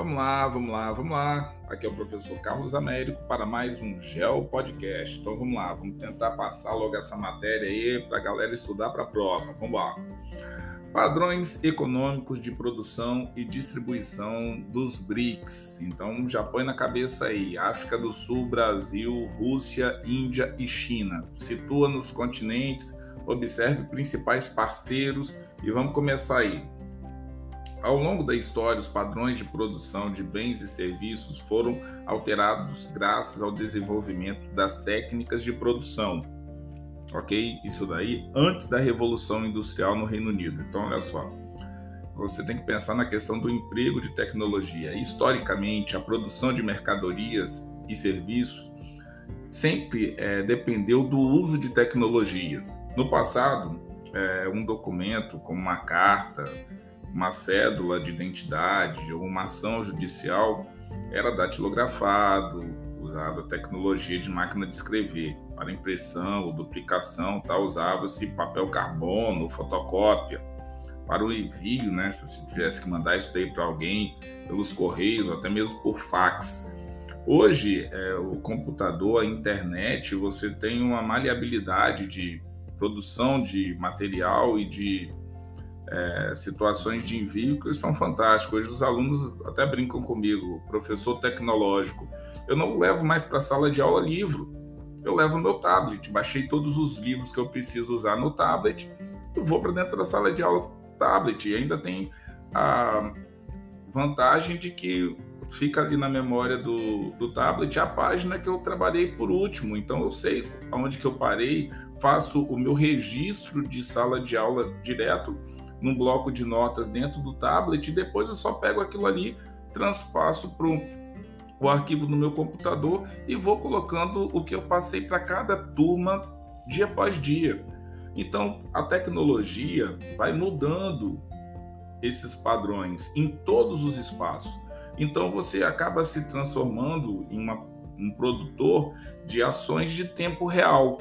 Vamos lá, vamos lá, vamos lá. Aqui é o professor Carlos Américo para mais um Geo Podcast. Então vamos lá, vamos tentar passar logo essa matéria aí para a galera estudar para a prova. Vamos lá. Padrões econômicos de produção e distribuição dos BRICS. Então já põe na cabeça aí: África do Sul, Brasil, Rússia, Índia e China. Situa nos continentes, observe principais parceiros e vamos começar aí. Ao longo da história, os padrões de produção de bens e serviços foram alterados graças ao desenvolvimento das técnicas de produção. Ok? Isso daí antes da Revolução Industrial no Reino Unido. Então, olha só. Você tem que pensar na questão do emprego de tecnologia. Historicamente, a produção de mercadorias e serviços sempre é, dependeu do uso de tecnologias. No passado, é, um documento, como uma carta, uma cédula de identidade ou uma ação judicial era datilografado, usava tecnologia de máquina de escrever. Para impressão ou duplicação, tá, usava-se papel carbono, fotocópia. Para o envio, né, se tivesse que mandar isso daí para alguém pelos correios, até mesmo por fax. Hoje, é, o computador, a internet, você tem uma maleabilidade de produção de material e de é, situações de envio que são fantásticas. Hoje os alunos até brincam comigo, professor tecnológico. Eu não levo mais para a sala de aula livro, eu levo meu tablet. Baixei todos os livros que eu preciso usar no tablet e vou para dentro da sala de aula tablet. E ainda tem a vantagem de que fica ali na memória do, do tablet a página que eu trabalhei por último. Então eu sei aonde que eu parei, faço o meu registro de sala de aula direto num bloco de notas dentro do tablet e depois eu só pego aquilo ali, transpasso para o arquivo no meu computador e vou colocando o que eu passei para cada turma dia após dia. Então a tecnologia vai mudando esses padrões em todos os espaços. Então você acaba se transformando em uma, um produtor de ações de tempo real.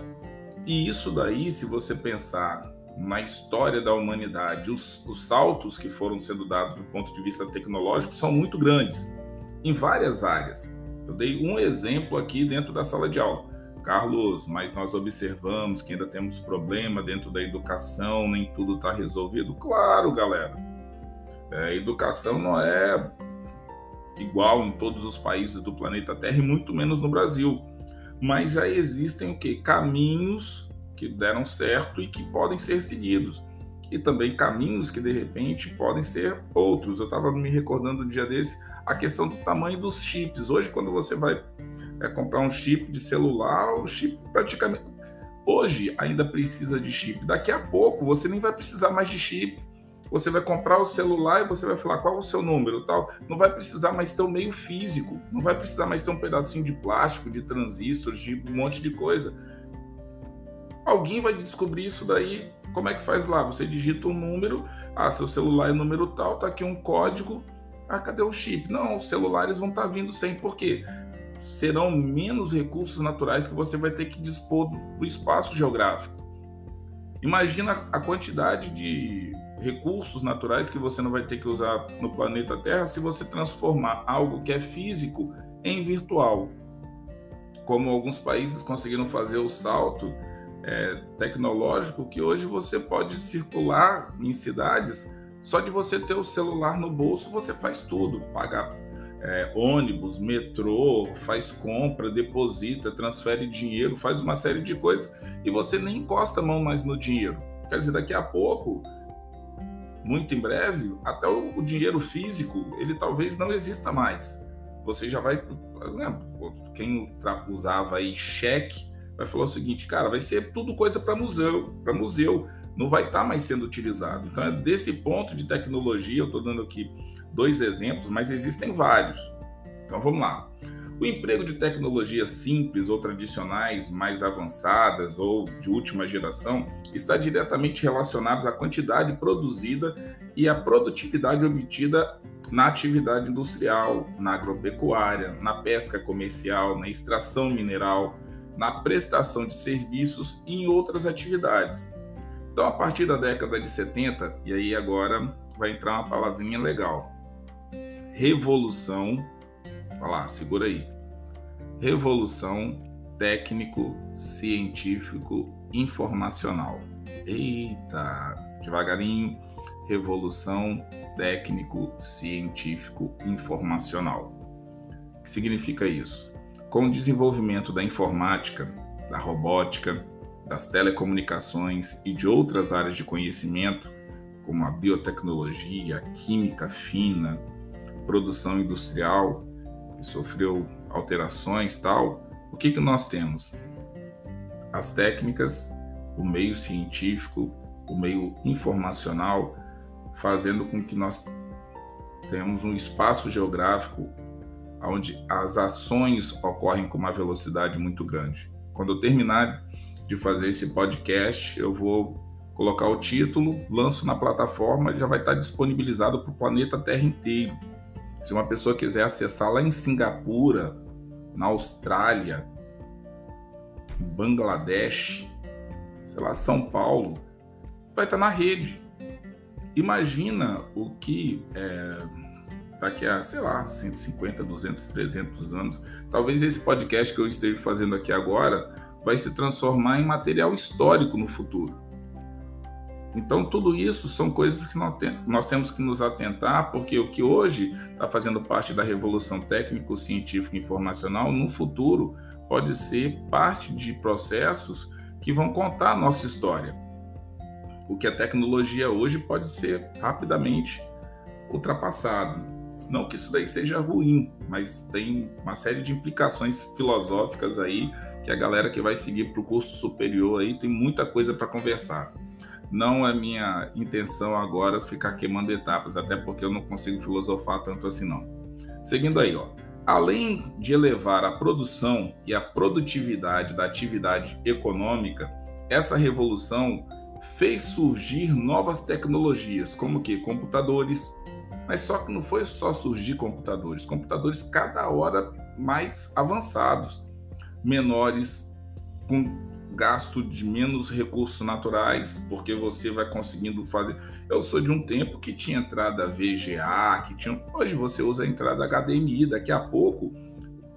E isso daí, se você pensar na história da humanidade, os, os saltos que foram sendo dados do ponto de vista tecnológico são muito grandes, em várias áreas. Eu dei um exemplo aqui dentro da sala de aula. Carlos, mas nós observamos que ainda temos problema dentro da educação, nem tudo está resolvido. Claro, galera. É, educação não é igual em todos os países do planeta Terra e muito menos no Brasil. Mas já existem o que? Caminhos que deram certo e que podem ser seguidos. E também caminhos que de repente podem ser outros. Eu estava me recordando um dia desse a questão do tamanho dos chips. Hoje, quando você vai é, comprar um chip de celular, o chip praticamente. Hoje ainda precisa de chip. Daqui a pouco você nem vai precisar mais de chip. Você vai comprar o celular e você vai falar qual é o seu número, tal. Não vai precisar mais ter um meio físico, não vai precisar mais ter um pedacinho de plástico, de transistores, de um monte de coisa Alguém vai descobrir isso daí. Como é que faz lá? Você digita um número, ah, seu celular é número tal, tá aqui um código. Ah, cadê o chip? Não, os celulares vão estar tá vindo sem. Por quê? Serão menos recursos naturais que você vai ter que dispor do espaço geográfico. Imagina a quantidade de recursos naturais que você não vai ter que usar no planeta Terra se você transformar algo que é físico em virtual. Como alguns países conseguiram fazer o salto é, tecnológico que hoje você pode circular em cidades só de você ter o celular no bolso você faz tudo, paga é, ônibus, metrô, faz compra, deposita, transfere dinheiro, faz uma série de coisas e você nem encosta a mão mais no dinheiro. Quer dizer, daqui a pouco, muito em breve, até o, o dinheiro físico ele talvez não exista mais. Você já vai, quem usava aí cheque vai falar o seguinte, cara, vai ser tudo coisa para museu, para museu, não vai estar tá mais sendo utilizado. Então, é desse ponto de tecnologia, eu estou dando aqui dois exemplos, mas existem vários. Então, vamos lá. O emprego de tecnologias simples ou tradicionais, mais avançadas ou de última geração, está diretamente relacionado à quantidade produzida e à produtividade obtida na atividade industrial, na agropecuária, na pesca comercial, na extração mineral, na prestação de serviços e em outras atividades. Então, a partir da década de 70, e aí agora vai entrar uma palavrinha legal: revolução. Vai lá, segura aí. Revolução técnico, científico, informacional. Eita, devagarinho. Revolução técnico, científico, informacional. O que significa isso? Com o desenvolvimento da informática, da robótica, das telecomunicações e de outras áreas de conhecimento, como a biotecnologia, a química fina, produção industrial, que sofreu alterações tal, o que, que nós temos? As técnicas, o meio científico, o meio informacional, fazendo com que nós tenhamos um espaço geográfico onde as ações ocorrem com uma velocidade muito grande. Quando eu terminar de fazer esse podcast, eu vou colocar o título, lanço na plataforma, já vai estar disponibilizado para o planeta Terra inteiro. Se uma pessoa quiser acessar lá em Singapura, na Austrália, em Bangladesh, sei lá, São Paulo, vai estar na rede. Imagina o que é, daqui a, sei lá, 150, 200, 300 anos, talvez esse podcast que eu esteja fazendo aqui agora vai se transformar em material histórico no futuro. Então, tudo isso são coisas que nós temos que nos atentar, porque o que hoje está fazendo parte da revolução técnico-científica informacional, no futuro pode ser parte de processos que vão contar a nossa história. O que a tecnologia hoje pode ser rapidamente ultrapassado. Não que isso daí seja ruim, mas tem uma série de implicações filosóficas aí que a galera que vai seguir para o curso superior aí tem muita coisa para conversar. Não é minha intenção agora ficar queimando etapas, até porque eu não consigo filosofar tanto assim não. Seguindo aí, ó. Além de elevar a produção e a produtividade da atividade econômica, essa revolução fez surgir novas tecnologias, como que computadores, mas só que não foi só surgir computadores, computadores cada hora mais avançados, menores, com gasto de menos recursos naturais, porque você vai conseguindo fazer. Eu sou de um tempo que tinha entrada VGA, que tinha. Hoje você usa a entrada HDMI, daqui a pouco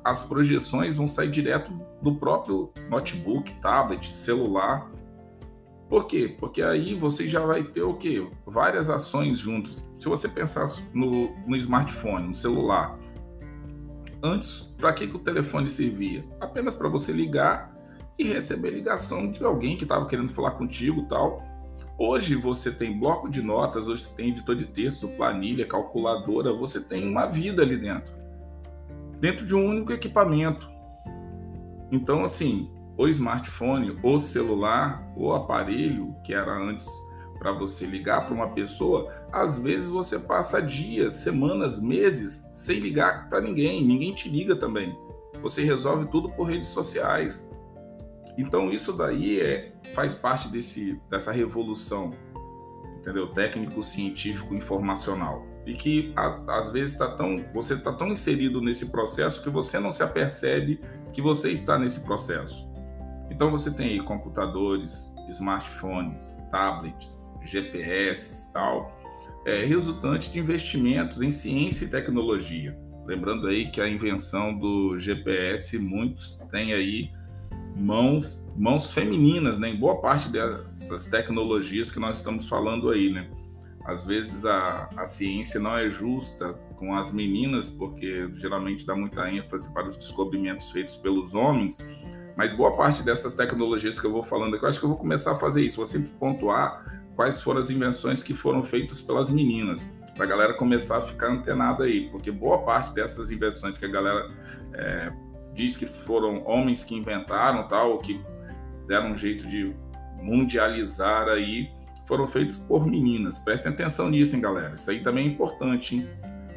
as projeções vão sair direto do próprio notebook, tablet, celular. Por quê? Porque aí você já vai ter o quê? Várias ações juntos. Se você pensar no, no smartphone, no celular, antes, para que, que o telefone servia? Apenas para você ligar e receber ligação de alguém que estava querendo falar contigo tal. Hoje você tem bloco de notas, hoje você tem editor de texto, planilha, calculadora, você tem uma vida ali dentro. Dentro de um único equipamento. Então, assim, o smartphone, o celular, o aparelho que era antes para você ligar para uma pessoa, às vezes você passa dias, semanas, meses sem ligar para ninguém, ninguém te liga também. Você resolve tudo por redes sociais. Então isso daí é, faz parte desse, dessa revolução, entendeu? Técnico, científico, informacional e que às vezes tá tão, você está tão inserido nesse processo que você não se apercebe que você está nesse processo. Então você tem aí computadores, smartphones, tablets, GPS, tal, é, resultante de investimentos em ciência e tecnologia. Lembrando aí que a invenção do GPS, muitos têm aí mãos, mãos femininas, né? Em boa parte dessas tecnologias que nós estamos falando aí, né? Às vezes a, a ciência não é justa com as meninas, porque geralmente dá muita ênfase para os descobrimentos feitos pelos homens, mas boa parte dessas tecnologias que eu vou falando aqui, eu acho que eu vou começar a fazer isso. Vou sempre pontuar quais foram as invenções que foram feitas pelas meninas, para a galera começar a ficar antenada aí, porque boa parte dessas invenções que a galera é, diz que foram homens que inventaram, tal, que deram um jeito de mundializar aí, foram feitos por meninas. Prestem atenção nisso, hein, galera. Isso aí também é importante, hein?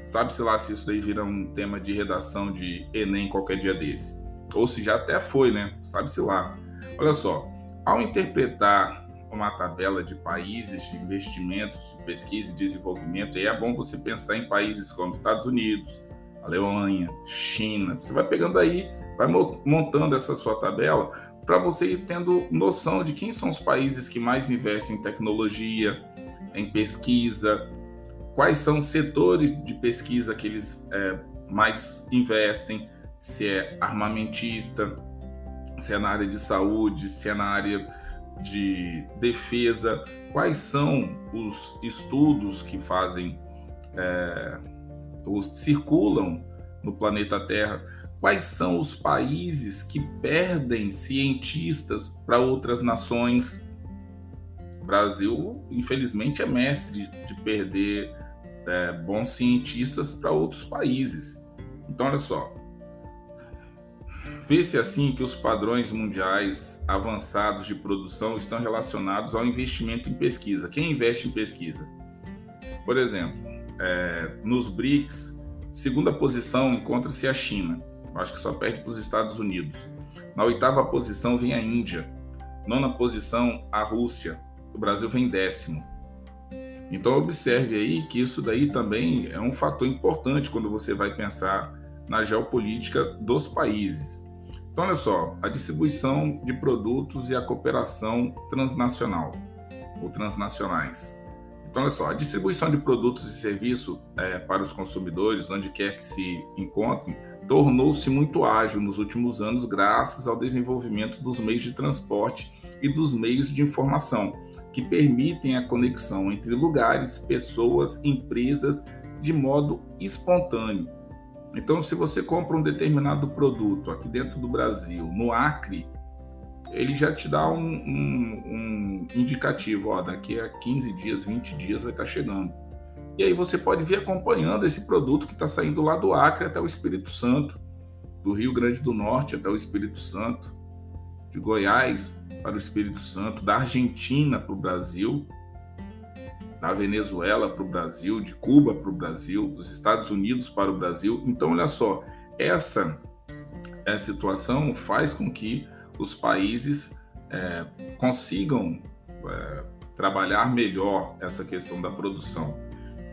Sabe-se lá se isso daí vira um tema de redação de Enem qualquer dia desse ou se já até foi, né? Sabe-se lá. Olha só, ao interpretar uma tabela de países de investimentos, de pesquisa e desenvolvimento, aí é bom você pensar em países como Estados Unidos, Alemanha, China. Você vai pegando aí, vai montando essa sua tabela para você ir tendo noção de quem são os países que mais investem em tecnologia, em pesquisa, quais são os setores de pesquisa que eles é, mais investem, se é armamentista, se é na área de saúde, se é na área de defesa, quais são os estudos que fazem, é, circulam no planeta Terra, quais são os países que perdem cientistas para outras nações. O Brasil, infelizmente, é mestre de perder é, bons cientistas para outros países. Então, olha só. Vê-se assim que os padrões mundiais avançados de produção estão relacionados ao investimento em pesquisa. Quem investe em pesquisa? Por exemplo, é, nos BRICS, segunda posição encontra-se a China. Acho que só perde para os Estados Unidos. Na oitava posição vem a Índia. Nona posição, a Rússia. O Brasil vem décimo. Então observe aí que isso daí também é um fator importante quando você vai pensar na geopolítica dos países. Então olha só, a distribuição de produtos e a cooperação transnacional ou transnacionais. Então olha só, a distribuição de produtos e serviços é, para os consumidores, onde quer que se encontrem, tornou-se muito ágil nos últimos anos graças ao desenvolvimento dos meios de transporte e dos meios de informação que permitem a conexão entre lugares, pessoas, empresas de modo espontâneo. Então, se você compra um determinado produto aqui dentro do Brasil, no Acre, ele já te dá um, um, um indicativo, ó, daqui a 15 dias, 20 dias vai estar chegando. E aí você pode vir acompanhando esse produto que está saindo lá do Acre até o Espírito Santo, do Rio Grande do Norte até o Espírito Santo, de Goiás para o Espírito Santo, da Argentina para o Brasil, da Venezuela para o Brasil, de Cuba para o Brasil, dos Estados Unidos para o Brasil. Então, olha só, essa, essa situação faz com que os países é, consigam é, trabalhar melhor essa questão da produção.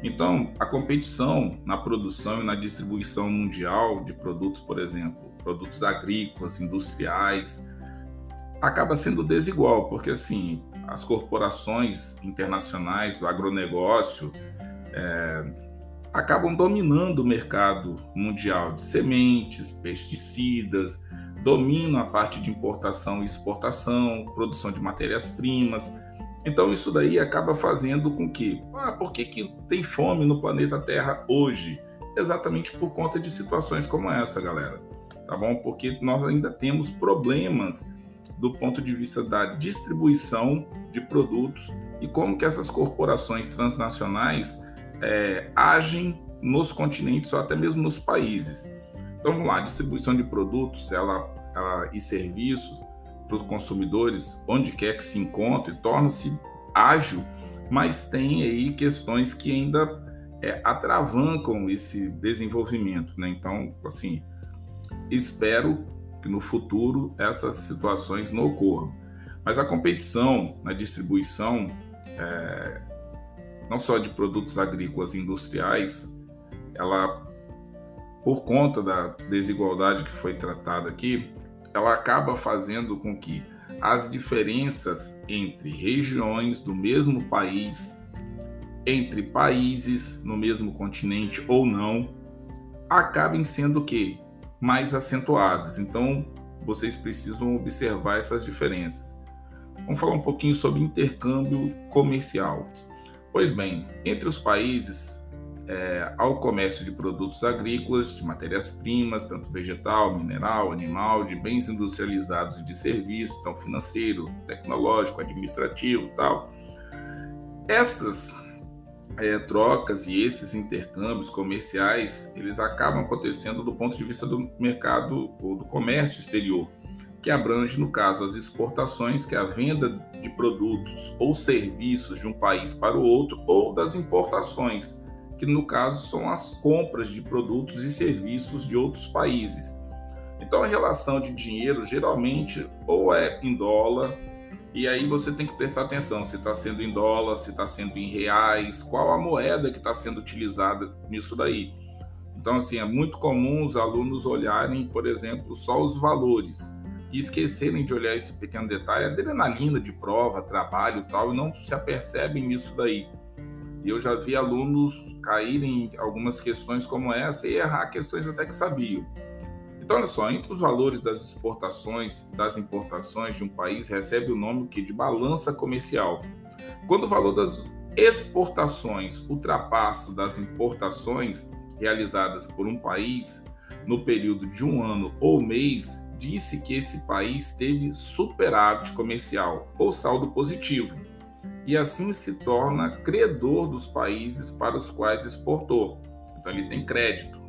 Então, a competição na produção e na distribuição mundial de produtos, por exemplo, produtos agrícolas, industriais, acaba sendo desigual, porque assim as corporações internacionais do agronegócio é, acabam dominando o mercado mundial de sementes, pesticidas, dominam a parte de importação e exportação, produção de matérias-primas. Então isso daí acaba fazendo com que, ah, por que, que tem fome no planeta Terra hoje? Exatamente por conta de situações como essa, galera. Tá bom? Porque nós ainda temos problemas do ponto de vista da distribuição de produtos e como que essas corporações transnacionais é, agem nos continentes ou até mesmo nos países. Então vamos lá, distribuição de produtos ela, ela, e serviços para os consumidores, onde quer que se encontre, torna-se ágil, mas tem aí questões que ainda é, atravancam esse desenvolvimento. Né? Então, assim, espero que no futuro essas situações não ocorram. Mas a competição na distribuição, é, não só de produtos agrícolas e industriais, ela, por conta da desigualdade que foi tratada aqui, ela acaba fazendo com que as diferenças entre regiões do mesmo país, entre países no mesmo continente ou não, acabem sendo o quê? Mais acentuadas. Então, vocês precisam observar essas diferenças. Vamos falar um pouquinho sobre intercâmbio comercial. Pois bem, entre os países é, há o comércio de produtos agrícolas, de matérias-primas, tanto vegetal, mineral, animal, de bens industrializados e de serviços, então financeiro, tecnológico, administrativo, tal. Essas é, trocas e esses intercâmbios comerciais, eles acabam acontecendo do ponto de vista do mercado ou do comércio exterior, que abrange, no caso, as exportações, que é a venda de produtos ou serviços de um país para o outro, ou das importações, que no caso são as compras de produtos e serviços de outros países. Então a relação de dinheiro geralmente ou é em dólar e aí você tem que prestar atenção se está sendo em dólar, se está sendo em reais, qual a moeda que está sendo utilizada nisso daí. Então, assim, é muito comum os alunos olharem, por exemplo, só os valores e esquecerem de olhar esse pequeno detalhe, adrenalina de prova, trabalho tal, e não se apercebem nisso daí. E eu já vi alunos caírem em algumas questões como essa e errar questões até que sabiam. Então, olha só, entre os valores das exportações das importações de um país recebe o nome que de balança comercial. Quando o valor das exportações ultrapassa das importações realizadas por um país no período de um ano ou mês, disse que esse país teve superávit comercial ou saldo positivo e assim se torna credor dos países para os quais exportou. Então ele tem crédito.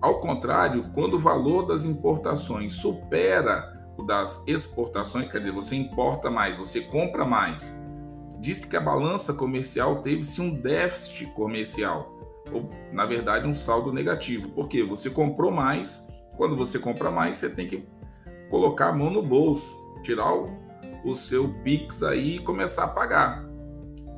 Ao contrário, quando o valor das importações supera o das exportações, quer dizer, você importa mais, você compra mais, disse que a balança comercial teve-se um déficit comercial, ou na verdade um saldo negativo, porque você comprou mais, quando você compra mais, você tem que colocar a mão no bolso, tirar o o seu Pix aí e começar a pagar.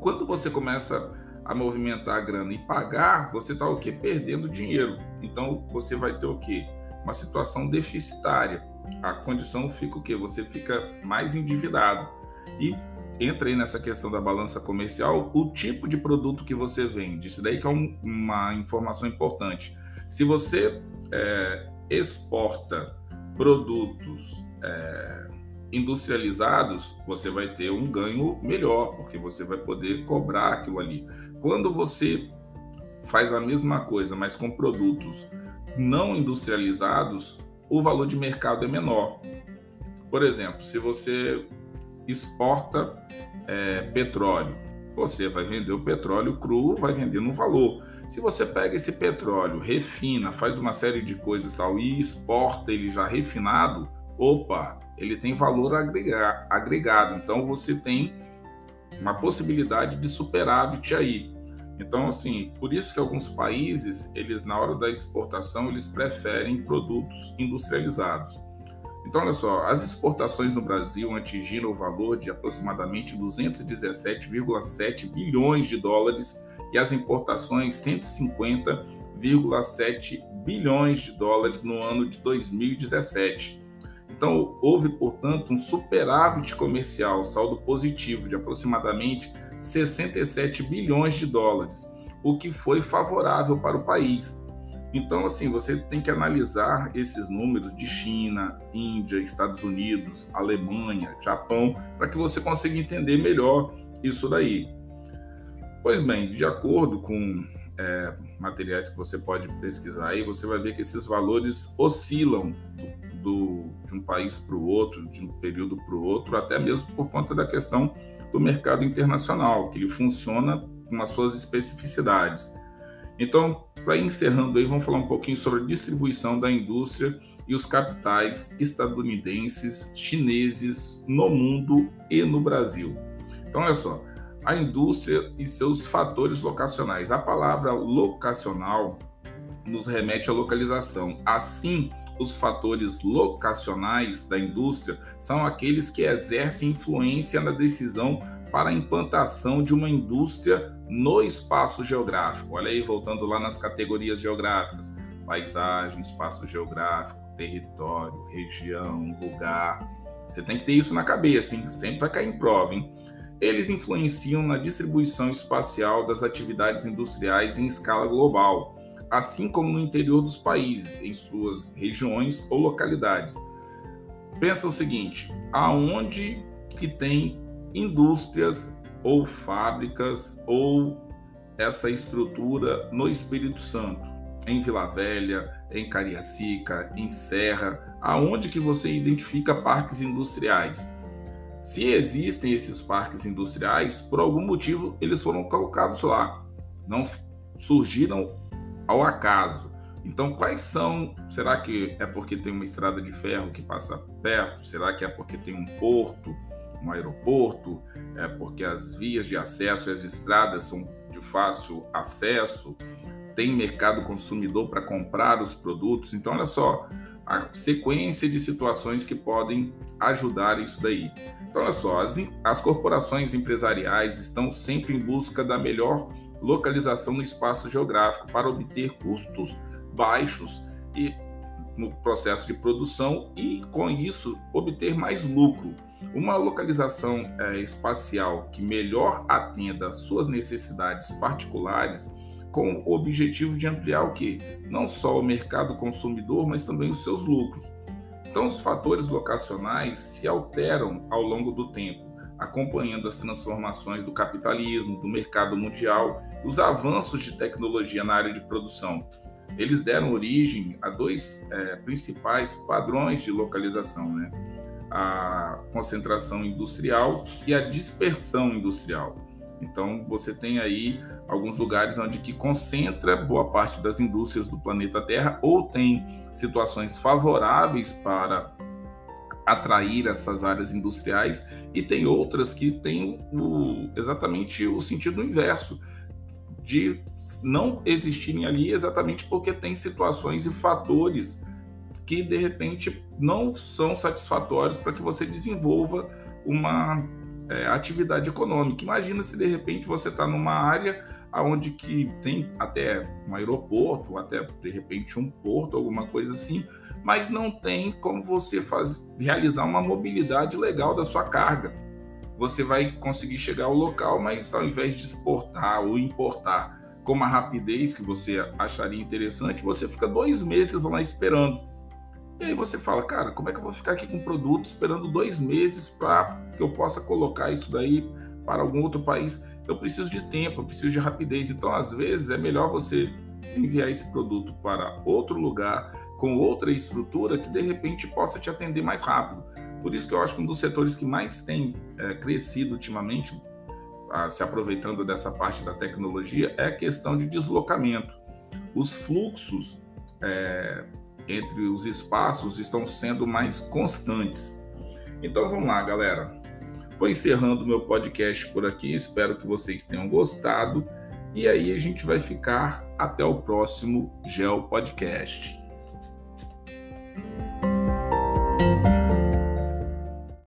Quando você começa a movimentar a grana e pagar, você está o quê? Perdendo dinheiro. Então você vai ter o quê? Uma situação deficitária. A condição fica o quê? Você fica mais endividado. E entra aí nessa questão da balança comercial, o tipo de produto que você vende. Isso daí que é um, uma informação importante. Se você é, exporta produtos é, industrializados, você vai ter um ganho melhor, porque você vai poder cobrar aquilo ali. Quando você faz a mesma coisa, mas com produtos não industrializados, o valor de mercado é menor. Por exemplo, se você exporta é, petróleo, você vai vender o petróleo cru, vai vender no valor. Se você pega esse petróleo, refina, faz uma série de coisas tal e exporta ele já refinado, opa, ele tem valor agregado. Então você tem uma possibilidade de superávit aí. Então, assim, por isso que alguns países, eles na hora da exportação, eles preferem produtos industrializados. Então, olha só, as exportações no Brasil atingiram o valor de aproximadamente 217,7 bilhões de dólares e as importações 150,7 bilhões de dólares no ano de 2017. Então, houve, portanto, um superávit comercial, saldo positivo de aproximadamente 67 bilhões de dólares, o que foi favorável para o país. Então, assim, você tem que analisar esses números de China, Índia, Estados Unidos, Alemanha, Japão, para que você consiga entender melhor isso daí. Pois bem, de acordo com é, materiais que você pode pesquisar aí, você vai ver que esses valores oscilam do, de um país para o outro, de um período para o outro, até mesmo por conta da questão do mercado internacional, que ele funciona com as suas especificidades. Então, para encerrando aí, vamos falar um pouquinho sobre a distribuição da indústria e os capitais estadunidenses, chineses no mundo e no Brasil. Então, olha só, a indústria e seus fatores locacionais. A palavra locacional nos remete à localização. Assim, os fatores locacionais da indústria são aqueles que exercem influência na decisão para a implantação de uma indústria no espaço geográfico. Olha aí, voltando lá nas categorias geográficas: paisagem, espaço geográfico, território, região, lugar. Você tem que ter isso na cabeça, hein? sempre vai cair em prova. Hein? Eles influenciam na distribuição espacial das atividades industriais em escala global assim como no interior dos países, em suas regiões ou localidades. Pensa o seguinte: aonde que tem indústrias ou fábricas ou essa estrutura no Espírito Santo? Em Vila Velha, em Cariacica, em Serra, aonde que você identifica parques industriais? Se existem esses parques industriais, por algum motivo eles foram colocados lá. Não surgiram ao acaso. Então, quais são? Será que é porque tem uma estrada de ferro que passa perto? Será que é porque tem um porto, um aeroporto? É porque as vias de acesso e as estradas são de fácil acesso? Tem mercado consumidor para comprar os produtos? Então, olha só, a sequência de situações que podem ajudar isso daí. Então, olha só, as, as corporações empresariais estão sempre em busca da melhor localização no espaço geográfico para obter custos baixos e no processo de produção e com isso obter mais lucro. Uma localização é, espacial que melhor atenda às suas necessidades particulares com o objetivo de ampliar o que? Não só o mercado consumidor, mas também os seus lucros. Então, os fatores locacionais se alteram ao longo do tempo, acompanhando as transformações do capitalismo, do mercado mundial, os avanços de tecnologia na área de produção. Eles deram origem a dois é, principais padrões de localização, né? a concentração industrial e a dispersão industrial. Então, você tem aí alguns lugares onde que concentra boa parte das indústrias do planeta Terra ou tem situações favoráveis para atrair essas áreas industriais e tem outras que têm o, exatamente o sentido inverso de não existirem ali exatamente porque tem situações e fatores que de repente não são satisfatórios para que você desenvolva uma é, atividade econômica. Imagina se de repente você está numa área onde que tem até um aeroporto, até de repente um porto, alguma coisa assim, mas não tem como você faz, realizar uma mobilidade legal da sua carga. Você vai conseguir chegar ao local, mas ao invés de exportar ou importar com uma rapidez que você acharia interessante, você fica dois meses lá esperando. E aí você fala, cara, como é que eu vou ficar aqui com produto esperando dois meses para que eu possa colocar isso daí para algum outro país? Eu preciso de tempo, eu preciso de rapidez. Então, às vezes, é melhor você enviar esse produto para outro lugar, com outra estrutura, que de repente possa te atender mais rápido. Por isso que eu acho que um dos setores que mais tem é, crescido ultimamente, a, se aproveitando dessa parte da tecnologia, é a questão de deslocamento. Os fluxos é, entre os espaços estão sendo mais constantes. Então vamos lá, galera. Vou encerrando meu podcast por aqui. Espero que vocês tenham gostado. E aí a gente vai ficar até o próximo Geo Podcast.